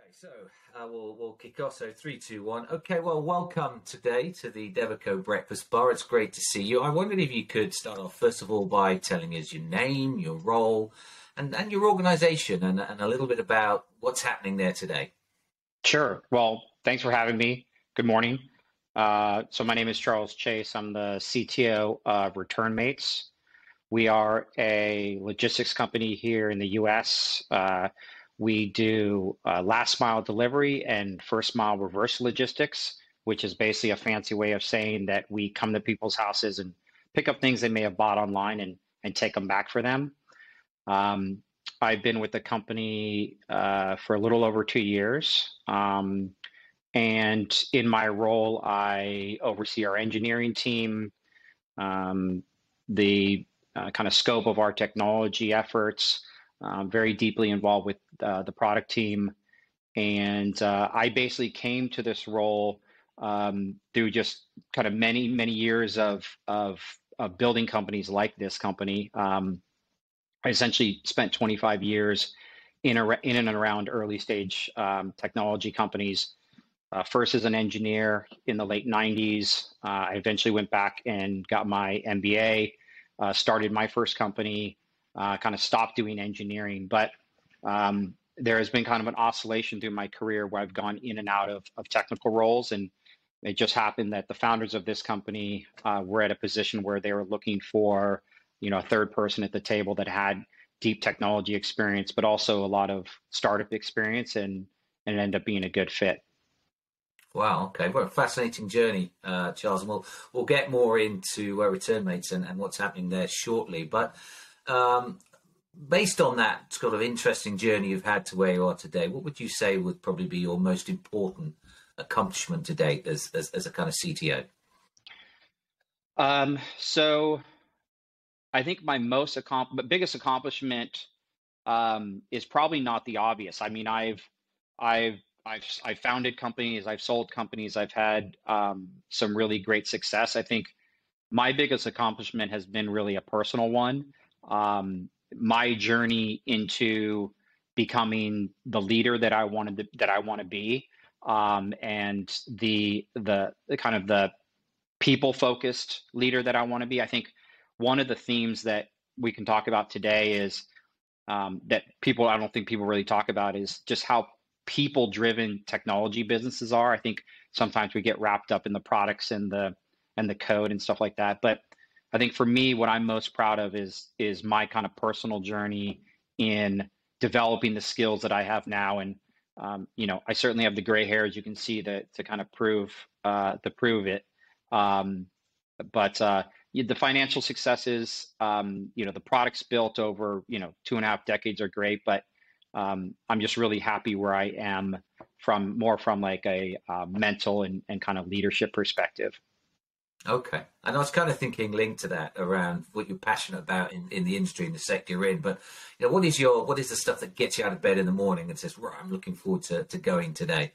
Okay, so uh, we'll we'll kick off. So three, two, one. Okay, well, welcome today to the Devico Breakfast Bar. It's great to see you. I wondered if you could start off first of all by telling us your name, your role, and and your organisation, and and a little bit about what's happening there today. Sure. Well, thanks for having me. Good morning. Uh, so my name is Charles Chase. I'm the CTO of ReturnMates. We are a logistics company here in the U.S. Uh, we do uh, last mile delivery and first mile reverse logistics, which is basically a fancy way of saying that we come to people's houses and pick up things they may have bought online and, and take them back for them. Um, I've been with the company uh, for a little over two years. Um, and in my role, I oversee our engineering team, um, the uh, kind of scope of our technology efforts, um, very deeply involved with uh, the product team. And uh, I basically came to this role um, through just kind of many, many years of, of, of building companies like this company. Um, I essentially spent 25 years in, a, in and around early stage um, technology companies. Uh, first as an engineer in the late 90s. Uh, I eventually went back and got my MBA, uh, started my first company, uh, kind of stopped doing engineering. But um, there has been kind of an oscillation through my career where I've gone in and out of, of technical roles. And it just happened that the founders of this company uh, were at a position where they were looking for, you know, a third person at the table that had deep technology experience, but also a lot of startup experience and, and ended up being a good fit. Wow. Okay. What a fascinating journey, uh, Charles. And we'll we'll get more into uh, ReturnMates and, and what's happening there shortly. But um, based on that sort of interesting journey you've had to where you are today, what would you say would probably be your most important accomplishment to date as as, as a kind of CTO? Um, so, I think my most accompl- biggest accomplishment um, is probably not the obvious. I mean, I've I've I've I've founded companies, I've sold companies, I've had um, some really great success. I think my biggest accomplishment has been really a personal one um, my journey into becoming the leader that I wanted to, that I want to be, um, and the, the the kind of the people focused leader that I want to be. I think one of the themes that we can talk about today is um, that people I don't think people really talk about is just how people driven technology businesses are. I think sometimes we get wrapped up in the products and the and the code and stuff like that, but I think for me, what I'm most proud of is is my kind of personal journey in developing the skills that I have now. And um, you know, I certainly have the gray hair, as you can see, to to kind of prove uh, to prove it. Um, but uh, the financial successes, um, you know, the products built over you know two and a half decades are great, but um, I'm just really happy where I am from more from like a uh, mental and, and kind of leadership perspective. Okay. And I was kind of thinking linked to that around what you're passionate about in, in the industry and the sector you're in. But you know, what is your what is the stuff that gets you out of bed in the morning and says, right, I'm looking forward to, to going today?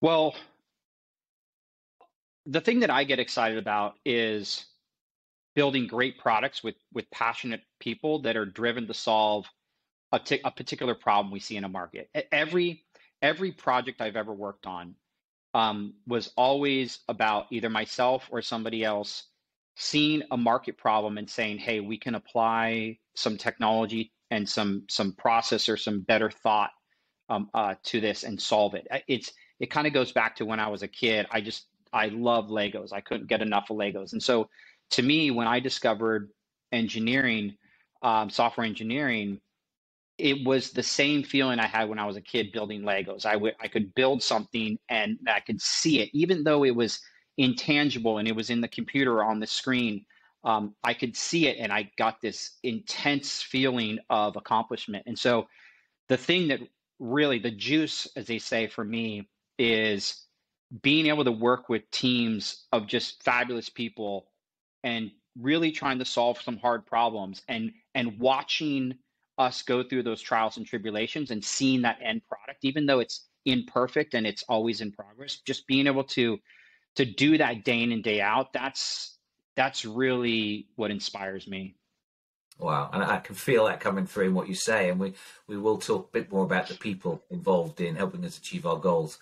Well, the thing that I get excited about is building great products with with passionate people that are driven to solve a, t- a particular problem we see in a market. Every every project I've ever worked on um, was always about either myself or somebody else seeing a market problem and saying, "Hey, we can apply some technology and some some process or some better thought um, uh, to this and solve it." It's it kind of goes back to when I was a kid. I just I love Legos. I couldn't get enough of Legos, and so to me, when I discovered engineering, um, software engineering, it was the same feeling I had when I was a kid building Legos. I, w- I could build something and I could see it, even though it was intangible and it was in the computer on the screen. Um, I could see it and I got this intense feeling of accomplishment. And so the thing that really, the juice, as they say for me, is being able to work with teams of just fabulous people and really trying to solve some hard problems and and watching us go through those trials and tribulations and seeing that end product, even though it's imperfect and it's always in progress, just being able to to do that day in and day out, that's that's really what inspires me. Wow, and I can feel that coming through in what you say, and we, we will talk a bit more about the people involved in helping us achieve our goals.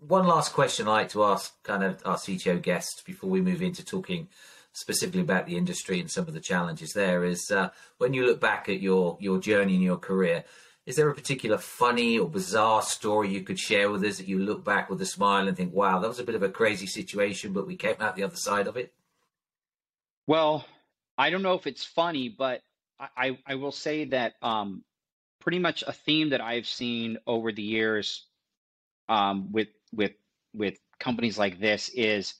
One last question I like to ask kind of our CTO guests before we move into talking specifically about the industry and some of the challenges there is uh, when you look back at your your journey in your career, is there a particular funny or bizarre story you could share with us that you look back with a smile and think, wow, that was a bit of a crazy situation, but we came out the other side of it? Well, I don't know if it's funny, but I, I will say that um, pretty much a theme that I've seen over the years um, with with with companies like this is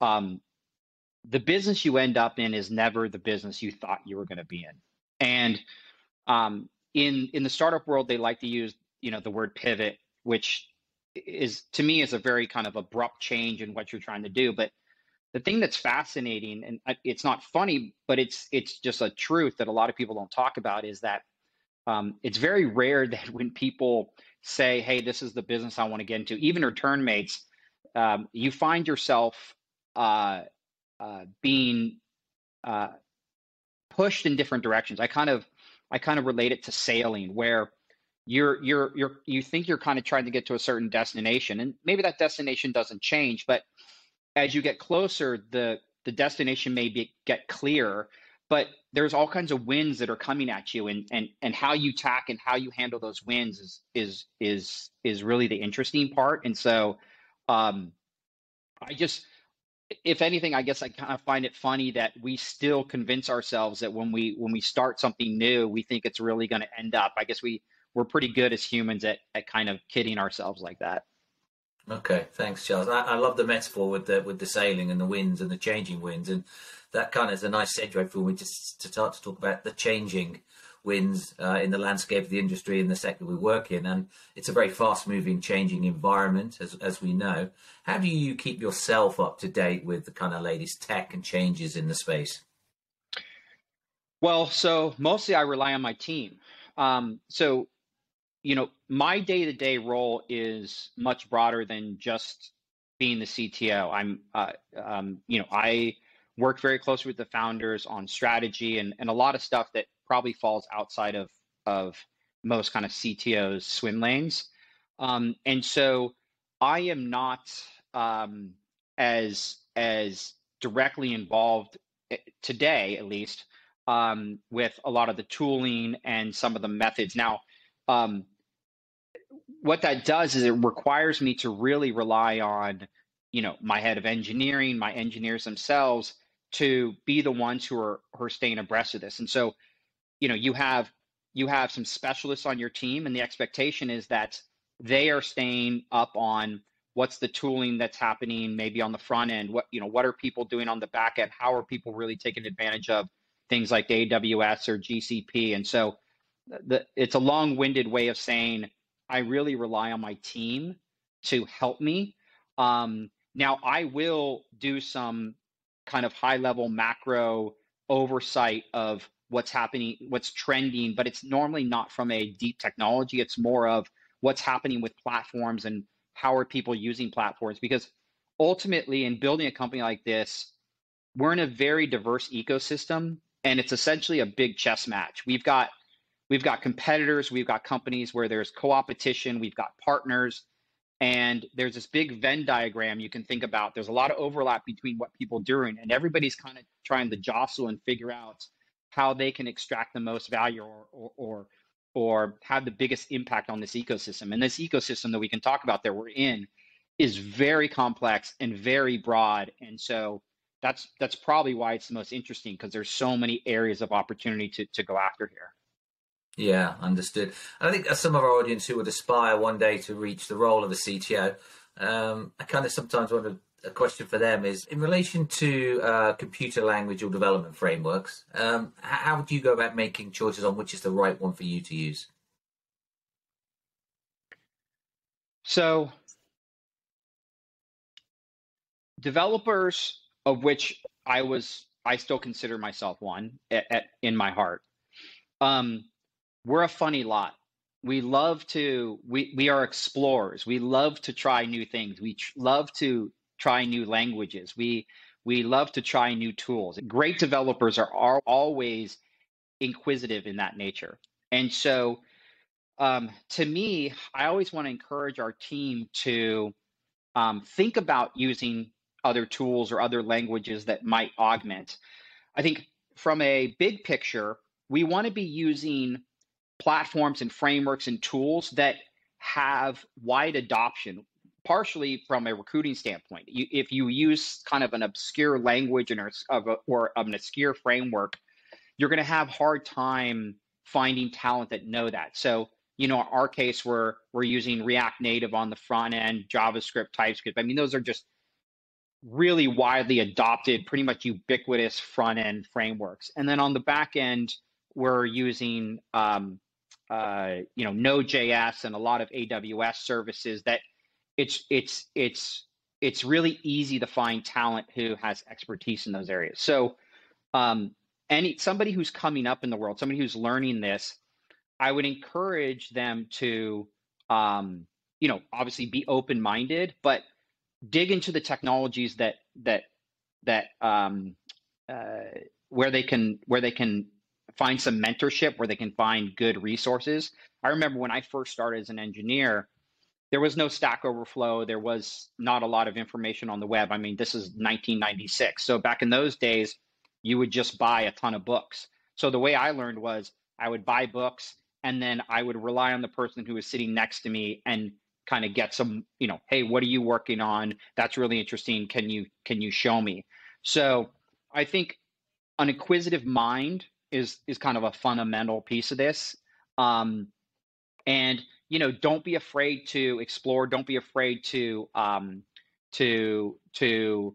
um, the business you end up in is never the business you thought you were going to be in. And um, in in the startup world, they like to use you know the word pivot, which is to me is a very kind of abrupt change in what you're trying to do, but the thing that's fascinating and it's not funny but it's it's just a truth that a lot of people don't talk about is that um, it's very rare that when people say hey this is the business i want to get into even ReturnMates um, you find yourself uh, uh, being uh, pushed in different directions i kind of i kind of relate it to sailing where you're you're you're you think you're kind of trying to get to a certain destination and maybe that destination doesn't change but as you get closer, the the destination may be, get clearer, but there's all kinds of winds that are coming at you, and and and how you tack and how you handle those winds is is is is really the interesting part. And so, um, I just if anything, I guess I kind of find it funny that we still convince ourselves that when we when we start something new, we think it's really going to end up. I guess we we're pretty good as humans at at kind of kidding ourselves like that. Okay, thanks, Charles. I, I, love the metaphor with the with the sailing and the winds and the changing winds, and that kind of is a nice segue for me just to start to talk about the changing winds uh, in the landscape of the industry in the sector we work in, and it's a very fast-moving, changing environment, as as we know. How do you keep yourself up to date with the kind of latest tech and changes in the space? Well, so mostly I rely on my team. Um, so you know, my day to day role is much broader than just being the CTO. I'm, uh, um, you know, I work very closely with the founders on strategy and, and a lot of stuff that probably falls outside of, of most kind of CTOs swim lanes. Um, and so I am not um, as, as directly involved eh, today, at least, um, with a lot of the tooling and some of the methods. Now, um, what that does is it requires me to really rely on, you know, my head of engineering, my engineers themselves to be the ones who are who are staying abreast of this. And so, you know, you have you have some specialists on your team, and the expectation is that they are staying up on what's the tooling that's happening maybe on the front end. What you know what are people doing on the back end? How are people really taking advantage of things like aws or gcp and so the, it's a long-winded way of saying I really rely on my team to help me. Um, now, I will do some kind of high level macro oversight of what's happening, what's trending, but it's normally not from a deep technology. It's more of what's happening with platforms and how are people using platforms. Because ultimately, in building a company like this, we're in a very diverse ecosystem and it's essentially a big chess match. We've got we've got competitors, we've got companies where there's co-opetition, we've got partners, and there's this big Venn diagram you can think about. There's a lot of overlap between what people are doing, and everybody's kind of trying to jostle and figure out how they can extract the most value or, or, or or have the biggest impact on this ecosystem. And this ecosystem that we can talk about that we're in is very complex and very broad. And so that's that's probably why it's the most interesting because there's so many areas of opportunity to, to go after here. Yeah, understood. I think some of our audience who would aspire one day to reach the role of a CTO, um, I kind of sometimes wonder a question for them is in relation to uh, computer language or development frameworks. Um, how would you go about making choices on which is the right one for you to use? So, developers of which I was, I still consider myself one at, at in my heart. Um, we're a funny lot. We love to we we are explorers. We love to try new things. We tr- love to try new languages. We we love to try new tools. Great developers are, are always inquisitive in that nature. And so, um, to me, I always want to encourage our team to um, think about using other tools or other languages that might augment. I think from a big picture, we want to be using platforms and frameworks and tools that have wide adoption partially from a recruiting standpoint. You, if you use kind of an obscure language or, or an obscure framework you're going to have hard time finding talent that know that. So you know our case we're we're using react native on the front end javascript typescript. I mean those are just really widely adopted pretty much ubiquitous front end frameworks. And then on the back end we're using um, uh, you know Node.js and a lot of AWS services that it's it's it's it's really easy to find talent who has expertise in those areas. So um, any somebody who's coming up in the world, somebody who's learning this, I would encourage them to um, you know obviously be open minded, but dig into the technologies that that that um, uh, where they can where they can find some mentorship where they can find good resources. I remember when I first started as an engineer, there was no Stack Overflow. There was not a lot of information on the web. I mean, this is 1996. So back in those days, you would just buy a ton of books. So the way I learned was I would buy books and then I would rely on the person who was sitting next to me and kind of get some, you know, hey, what are you working on? That's really interesting. Can you can you show me? So I think an inquisitive mind is is kind of a fundamental piece of this. Um, and you know, don't be afraid to explore. Don't be afraid to um, to to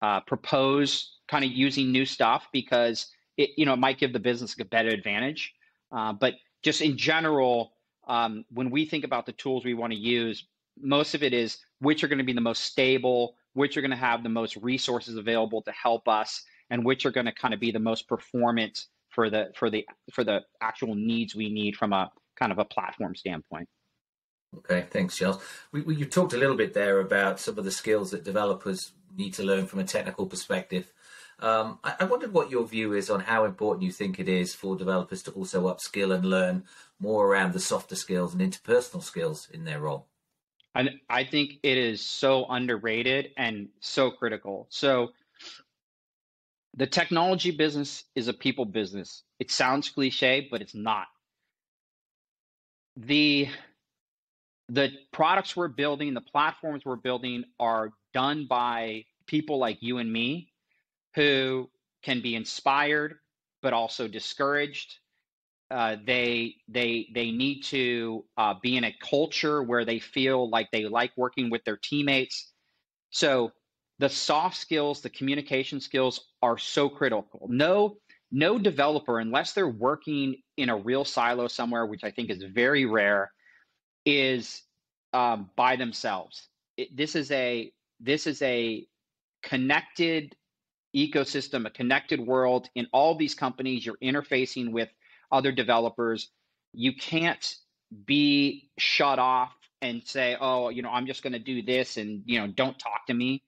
uh, propose kind of using new stuff because it you know it might give the business a better advantage. Uh, but just in general, um, when we think about the tools we want to use, most of it is which are going to be the most stable, which are going to have the most resources available to help us, and which are going to kind of be the most performant for the for the for the actual needs we need from a kind of a platform standpoint. Okay, thanks, Charles. We, we, you talked a little bit there about some of the skills that developers need to learn from a technical perspective. Um, I, I, wondered what your view is on how important you think it is for developers to also upskill and learn more around the softer skills and interpersonal skills in their role. And I think it is so underrated and so critical. So the technology business is a people business. It sounds cliche, but it's not. The the products we're building, the platforms we're building are done by people like you and me who can be inspired but also discouraged. Uh, they they they need to uh, be in a culture where they feel like they like working with their teammates. So the soft skills, the communication skills are so critical. No, no developer, unless they're working in a real silo somewhere, which I think is very rare, is um, by themselves. It, this is a this is a connected ecosystem, a connected world. In all these companies, you're interfacing with other developers. You can't be shut off and say, "Oh, you know, I'm just going to do this," and you know, don't talk to me.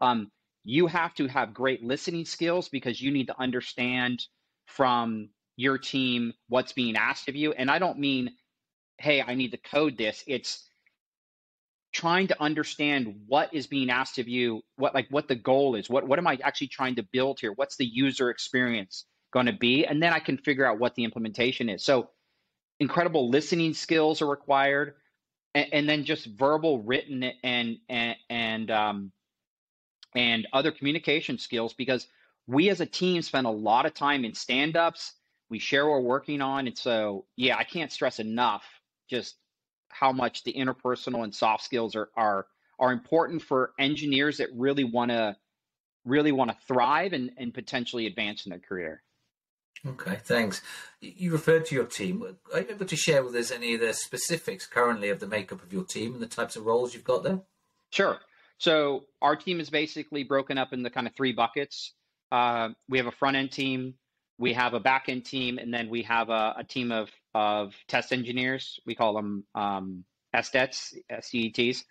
Um, you have to have great listening skills because you need to understand from your team what's being asked of you. And I don't mean, hey, I need to code this. It's trying to understand what is being asked of you, what like what the goal is, what what am I actually trying to build here? What's the user experience going to be? And then I can figure out what the implementation is. So incredible listening skills are required. And, and then just verbal, written, and and and um, and other communication skills because we as a team spend a lot of time in stand-ups. We share what we're working on. And so yeah i can't stress enough just how much the interpersonal and soft skills are are are important for engineers that really want to really want to thrive and, and potentially advance in their career. Okay thanks. You referred to your team. Are you able to share with us any of the specifics currently of the makeup of your team and the types of roles you've got there? Sure so our team is basically broken up into kind of three buckets. Uh, we have a front end team, we have a back end team, and then we have a, a team of of test engineers. We call them um, SDETs, SDETs.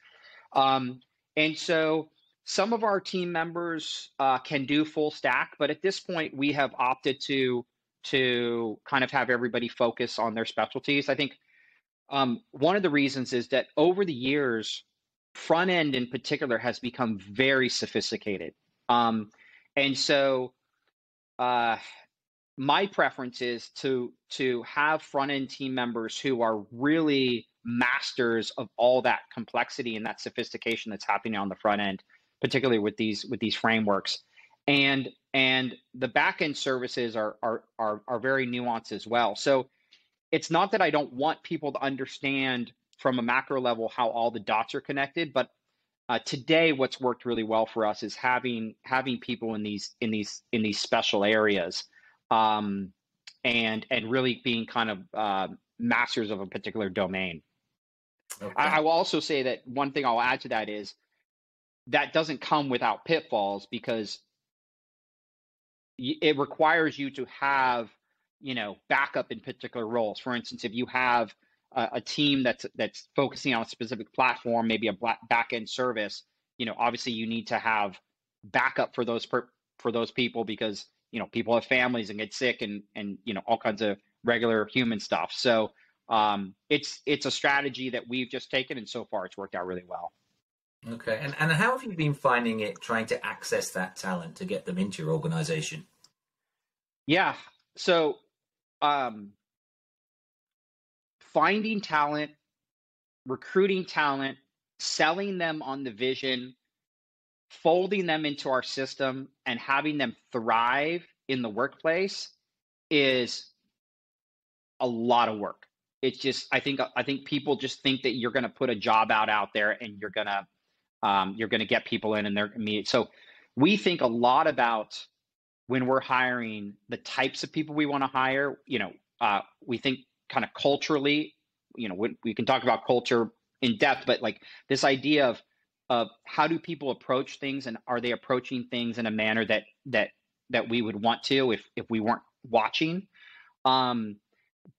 Um, and so some of our team members uh, can do full stack, but at this point we have opted to to kind of have everybody focus on their specialties. I think um, one of the reasons is that over the years, front end in particular has become very sophisticated. Um, and so uh, my preference is to to have front end team members who are really masters of all that complexity and that sophistication that's happening on the front end, particularly with these with these frameworks. And and the backend services are are are, are very nuanced as well. So it's not that I don't want people to understand from a macro level how all the dots are connected, but uh, today what's worked really well for us is having having people in these in these in these special areas um, and and really being kind of uh, masters of a particular domain. Okay. I, I will also say that one thing i'll add to that is that doesn't come without pitfalls because it requires you to have you know backup in particular roles. For instance if you have a, a team that's that's focusing on a specific platform maybe a back end service you know obviously you need to have backup for those per, for those people because you know people have families and get sick and and you know all kinds of regular human stuff. So um, it's it's a strategy that we've just taken and so far it's worked out really well. Okay. And and how have you been finding it trying to access that talent to get them into your organization? Yeah. So um, finding talent, recruiting talent, selling them on the vision, folding them into our system, and having them thrive in the workplace is a lot of work. It's just I think I think people just think that you're going to put a job out out there and you're gonna um, you're going to get people in and they're immediate. So we think a lot about when we're hiring the types of people we want to hire. You know, uh, we think kind of culturally, you know, we, we can talk about culture in depth, but like this idea of of how do people approach things and are they approaching things in a manner that that that we would want to if if we weren't watching um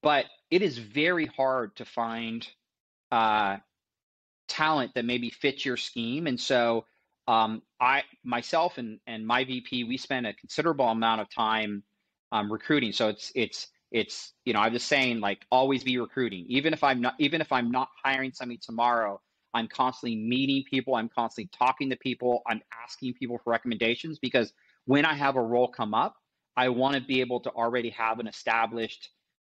but it is very hard to find uh talent that maybe fits your scheme and so um, I myself and and my VP we spend a considerable amount of time um, recruiting. So it's it's it's you know I'm just saying like always be recruiting. Even if I'm not even if I'm not hiring somebody tomorrow, I'm constantly meeting people. I'm constantly talking to people. I'm asking people for recommendations because when I have a role come up, I want to be able to already have an established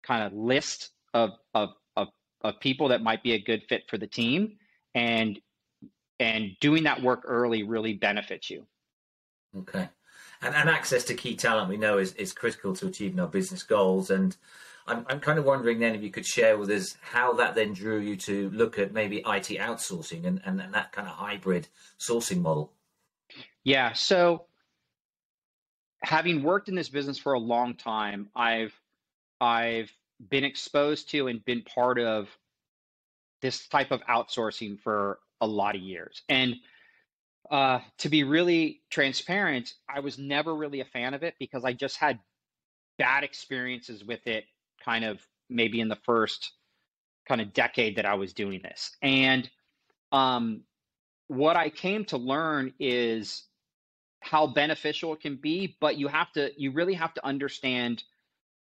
kind of list of of of, of people that might be a good fit for the team and and doing that work early really benefits you. Okay. And, and access to key talent we know is, is critical to achieving our business goals. And I'm, I'm kind of wondering then if you could share with us how that then drew you to look at maybe IT outsourcing and, and, and that kind of hybrid sourcing model. Yeah. So having worked in this business for a long time, I've I've been exposed to and been part of this type of outsourcing for a lot of years. And uh, to be really transparent, I was never really a fan of it because I just had bad experiences with it kind of maybe in the first kind of decade that I was doing this. And um, what I came to learn is how beneficial it can be, but you have to, you really have to understand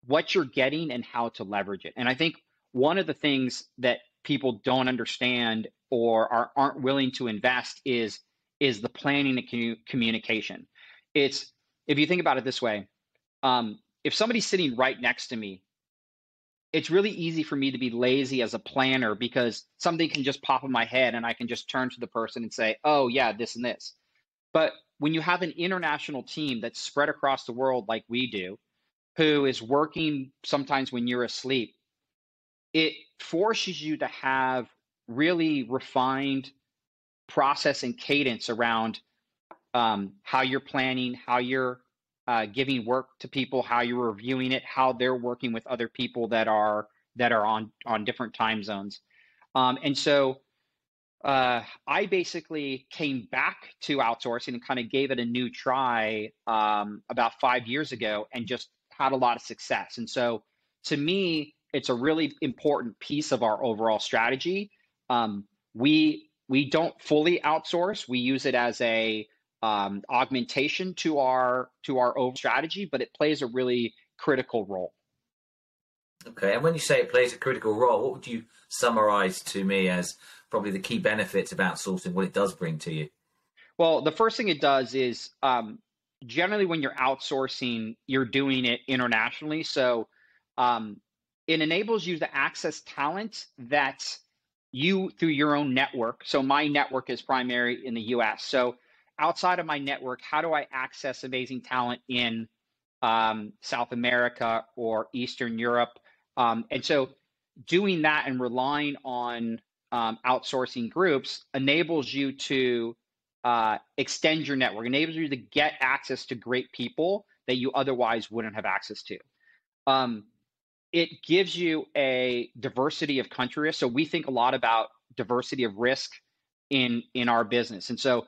what you're getting and how to leverage it. And I think one of the things that people don't understand or are, aren't willing to invest is is the planning and communication. It's if you think about it this way, um, if somebody's sitting right next to me, it's really easy for me to be lazy as a planner because something can just pop in my head and I can just turn to the person and say, "Oh yeah, this and this." But when you have an international team that's spread across the world like we do, who is working sometimes when you're asleep, it forces you to have really refined process and cadence around um, how you're planning, how you're uh, giving work to people, how you're reviewing it, how they're working with other people that are that are on on different time zones, um, and so uh, I basically came back to outsourcing and kind of gave it a new try um, about five years ago, and just had a lot of success. And so, to me, it's a really important piece of our overall strategy. Um, we we don't fully outsource. We use it as a um, augmentation to our to our overall strategy, but it plays a really critical role. Okay, and when you say it plays a critical role, what would you summarize to me as probably the key benefits of outsourcing, what it does bring to you? Well, the first thing it does is um, generally when you're outsourcing, you're doing it internationally. So um, it enables you to access talent that you through your own network. So my network is primary in the US. So outside of my network, how do I access amazing talent in um, South America or Eastern Europe? Um, and so doing that and relying on um, outsourcing groups enables you to uh, extend your network, enables you to get access to great people that you otherwise wouldn't have access to. Um, it gives you a diversity of country risk. So we think a lot about diversity of risk in in our business, and so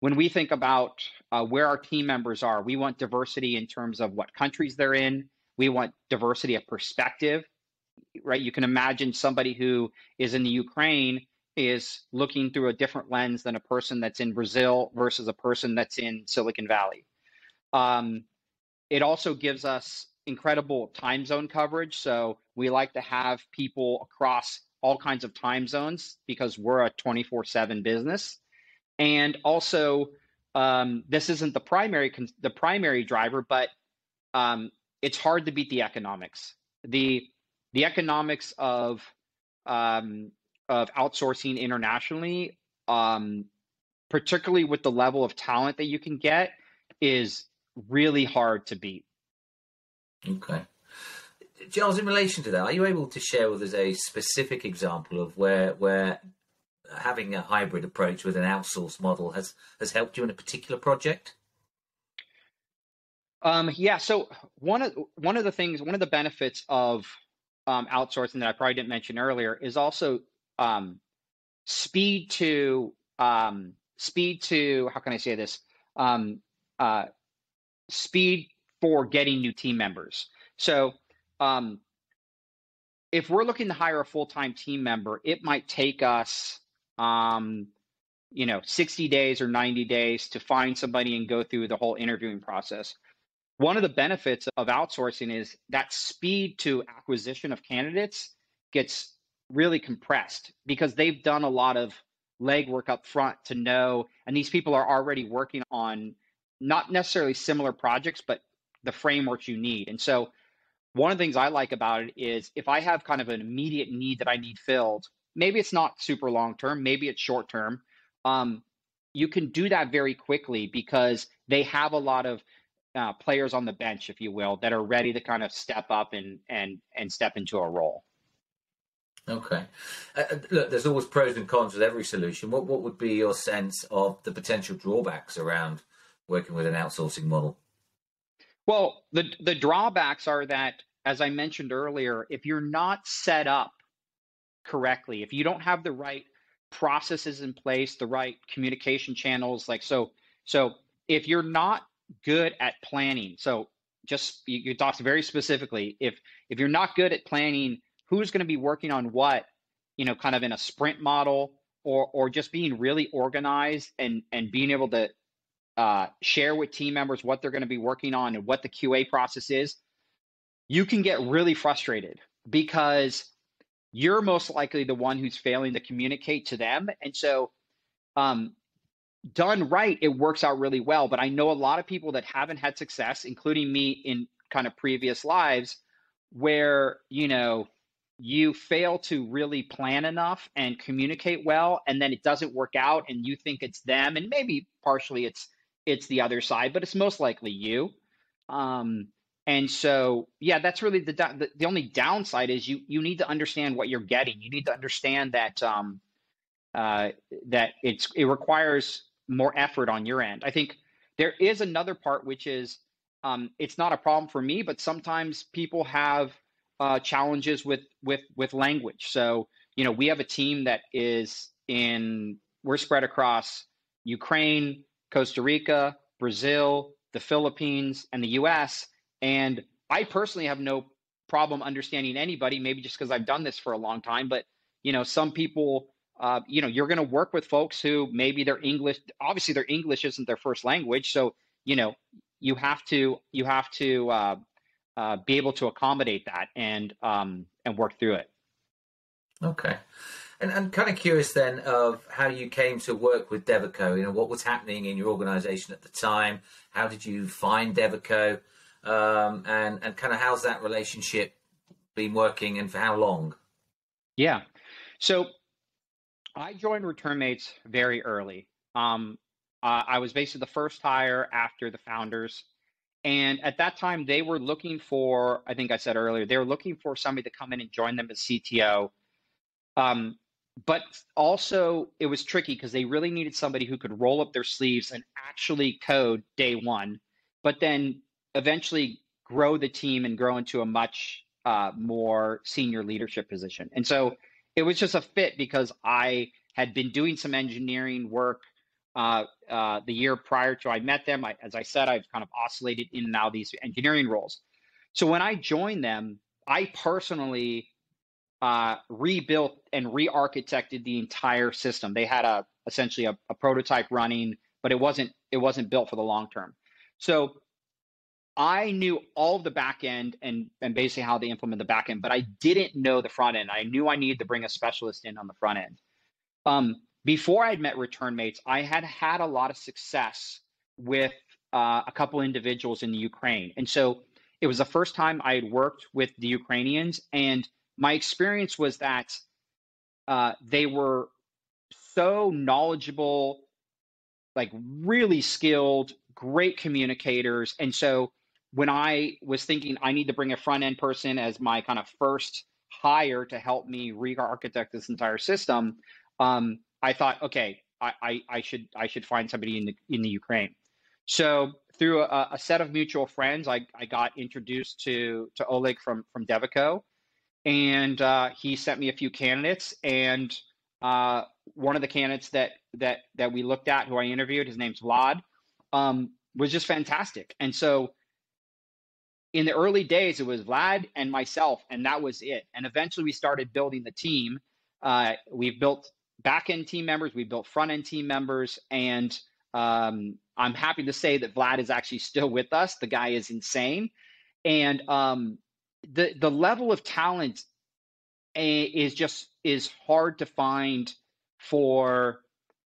when we think about uh, where our team members are, we want diversity in terms of what countries they're in. We want diversity of perspective, right? You can imagine somebody who is in the Ukraine is looking through a different lens than a person that's in Brazil versus a person that's in Silicon Valley. Um, it also gives us incredible time zone coverage. So we like to have people across all kinds of time zones because we're a 24 7 business. And also, um, this isn't the primary the primary driver, but um, it's hard to beat the economics. the The economics of um, of outsourcing internationally, um, particularly with the level of talent that you can get, is really hard to beat. Okay. Charles, in relation to that, are you able to share with us a specific example of where where having a hybrid approach with an outsourced model has has helped you in a particular project? Um, yeah. So one of one of the things, one of the benefits of um, outsourcing that I probably didn't mention earlier is also um, speed to um, speed to how can I say this? Um, uh, speed for getting new team members. So um, if we're looking to hire a full time team member, it might take us um, you know 60 days or 90 days to find somebody and go through the whole interviewing process one of the benefits of outsourcing is that speed to acquisition of candidates gets really compressed because they've done a lot of legwork up front to know and these people are already working on not necessarily similar projects but the frameworks you need and so one of the things i like about it is if i have kind of an immediate need that i need filled maybe it's not super long term, maybe it's short term. Um, you can do that very quickly because they have a lot of uh, players on the bench, if you will, that are ready to kind of step up and and and step into a role. Okay. Uh, uh, look, there's always pros and cons with every solution. What what would be your sense of the potential drawbacks around working with an outsourcing model? Well, the the drawbacks are that, as I mentioned earlier, if you're not set up correctly, if you don't have the right processes in place, the right communication channels, like so, so if you're not good at planning, so just you, you talked very specifically, if if you're not good at planning, who's going to be working on what, you know, kind of in a sprint model, or or just being really organized and and being able to uh, share with team members what they're going to be working on and what the QA process is, you can get really frustrated because you're most likely the one who's failing to communicate to them. And so, um, done right, it works out really well. But I know a lot of people that haven't had success, including me in kind of previous lives, where, you know, you fail to really plan enough and communicate well and then it doesn't work out and you think it's them and maybe partially it's it's the other side but it's most likely you um, and so, yeah, that's really the, the, the only downside is you you need to understand what you're getting. You need to understand that um, uh, that it's it requires more effort on your end. I think there is another part which is um, it's not a problem for me, but sometimes people have uh, challenges with with with language. So you know, we have a team that is in we're spread across Ukraine, Costa Rica, Brazil, the Philippines, and the U.S and I personally have no problem understanding anybody, maybe just because I've done this for a long time. But, you know, some people, uh, you know, you're going to work with folks who maybe their English, obviously their English isn't their first language. So, you know, you have to, you have to, uh, uh, be able to accommodate that and um, and work through it. Okay. And I'm kind of curious then of how you came to work with Devico. You know, what was happening in your organization at the time? How did you find Devico? Um, and and kind of how's that relationship been working, and for how long? Yeah, so I joined ReturnMates very early. Um, uh, I was basically the first hire after the founders, and at that time they were looking for. I think I said earlier they were looking for somebody to come in and join them as CTO. Um, but also it was tricky because they really needed somebody who could roll up their sleeves and actually code day one, but then eventually grow the team and grow into a much uh, more senior leadership position. And so it was just a fit because I had been doing some engineering work uh, uh, the year prior to I met them. I, as I said, I've kind of oscillated in of these engineering roles. So when I joined them, I personally uh, rebuilt and re-architected the entire system. They had a essentially a, a, prototype running, but it wasn't it wasn't built for the long term. So I knew all of the back end and and basically how they implement the back end, but I didn't know the front end. I knew I needed to bring a specialist in on the front end. Um, before I'd met ReturnMates, I had had a lot of success with uh, a couple individuals in the Ukraine, and so it was the first time I had worked with the Ukrainians and my experience was that uh, they were so knowledgeable, like really skilled, great communicators. And so when I was thinking I need to bring a front end person as my kind of first hire to help me re-architect this entire system, um, I thought, okay, I, I, I, should I should find somebody in the in the Ukraine. So through a, a set of mutual friends, I, I got introduced to to Oleg from from Devico, and uh, he sent me a few candidates. And uh, one of the candidates that that that we looked at, who I interviewed, his name's Vlad, um, was just fantastic. And so, in the early days, it was Vlad and myself, and that was it. And eventually, we started building the team. Uh, we've built back end team members, we built front end team members, and um, I'm happy to say that Vlad is actually still with us. The guy is insane, and um, the the level of talent is just is hard to find for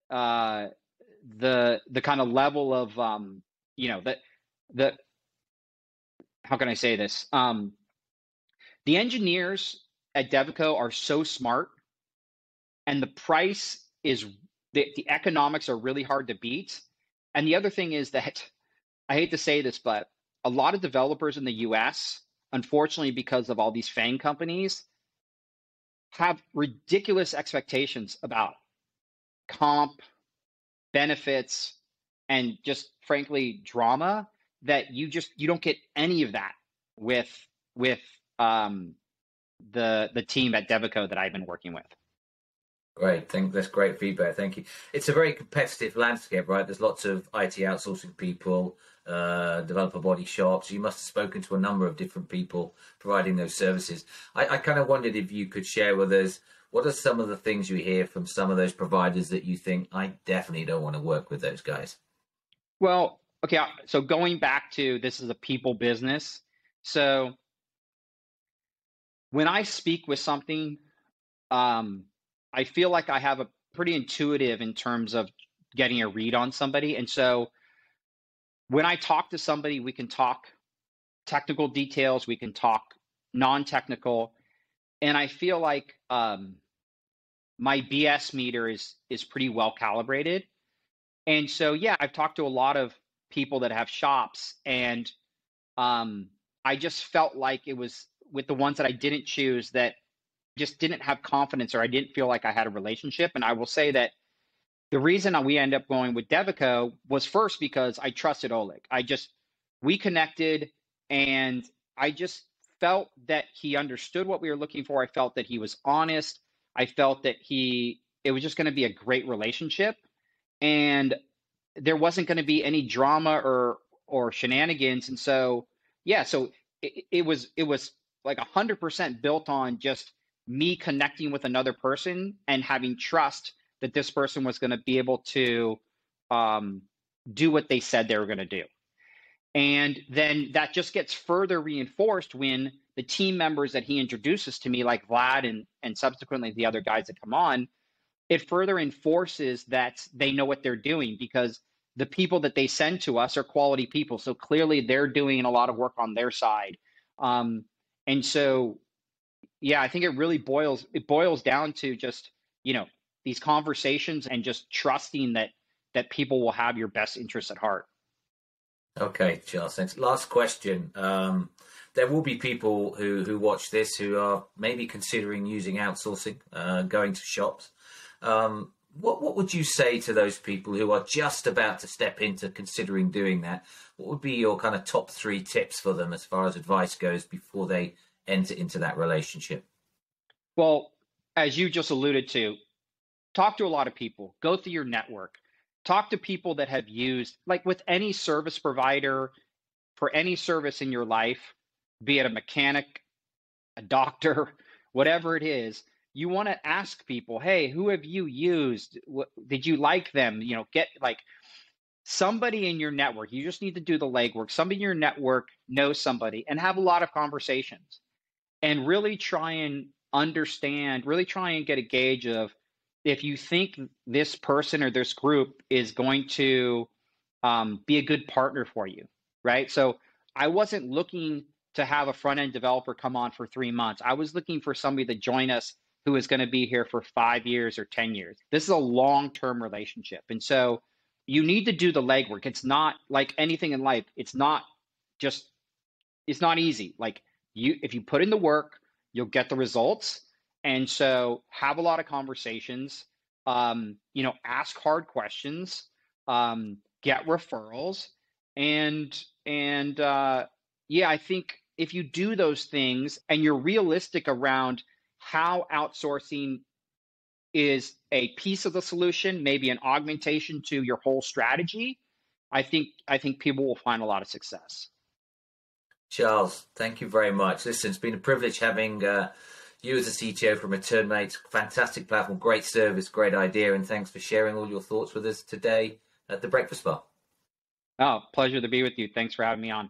uh, the the kind of level of um, you know the the how can I say this? Um, the engineers at Devico are so smart and the price is the, the economics are really hard to beat. And the other thing is that I hate to say this but a lot of developers in the US unfortunately, because of all these FANG companies, have ridiculous expectations about comp, benefits, and just frankly drama that you just you don't get any of that with with um, the the team at Devico that I've been working with. Great, thank that's great feedback. Thank you. It's a very competitive landscape, right? There's lots of IT outsourcing people, uh, developer body shops. You must have spoken to a number of different people providing those services. I, I kind of wondered if you could share with us what are some of the things you hear from some of those providers that you think I definitely don't want to work with those guys. Well, okay, uh, so going back to this is a people business. So when I speak with something, um, I feel like I have a pretty intuitive in terms of getting a read on somebody. And so when I talk to somebody, we can talk technical details, we can talk non technical. And I feel like um, my BS meter is is pretty well calibrated. And so, yeah, I've talked to a lot of people that have shops, and um, I just felt like it was with the ones that I didn't choose that just didn't have confidence or I didn't feel like I had a relationship. And I will say that the reason we end up going with Devico was first because I trusted Oleg. I just, we connected and I just felt that he understood what we were looking for. I felt that he was honest. I felt that he, it was just going to be a great relationship. And there wasn't going to be any drama or, or shenanigans. And so, yeah, so it, it was, it was like a hundred percent built on just me connecting with another person and having trust that this person was going to be able to um, do what they said they were going to do. And then that just gets further reinforced when the team members that he introduces to me, like Vlad and, and subsequently the other guys that come on, it further enforces that they know what they're doing because the people that they send to us are quality people. So clearly they're doing a lot of work on their side. Um, and so, yeah, I think it really boils, it boils down to just, you know, these conversations and just trusting that, that people will have your best interests at heart. Okay, Charles. Thanks. Last question. Um, there will be people who who watch this who are maybe considering using outsourcing, uh, going to shops. Um, what what would you say to those people who are just about to step into considering doing that? What would be your kind of top three tips for them as far as advice goes before they enter into that relationship? Well, as you just alluded to, talk to a lot of people. Go through your network. Talk to people that have used, like with any service provider for any service in your life, be it a mechanic, a doctor, whatever it is, you want to ask people, hey, who have you used? What, did you like them? You know, get like somebody in your network. You just need to do the legwork. Somebody in your network knows somebody and have a lot of conversations and really try and understand, really try and get a gauge of if you think this person or this group is going to um, be a good partner for you, right? So I wasn't looking to have a front end developer come on for three months. I was looking for somebody to join us who is going to be here for five years or 10 years. This is a long term relationship. And so you need to do the legwork. It's not like anything in life, it's not just, it's not easy. Like you, if you put in the work, you'll get the results. And so have a lot of conversations, um, you know, ask hard questions, um, get referrals. And, and, uh, yeah, I think if you do those things and you're realistic around how outsourcing is a piece of the solution, maybe an augmentation to your whole strategy, I think I think people will find a lot of success. Charles, thank you very much. Listen, it's been a privilege having uh, you as a CTO from ReturnMates. Fantastic platform, great service, great idea, and thanks for sharing all your thoughts with us today at the Breakfast Bar. Oh, pleasure to be with you. Thanks for having me on.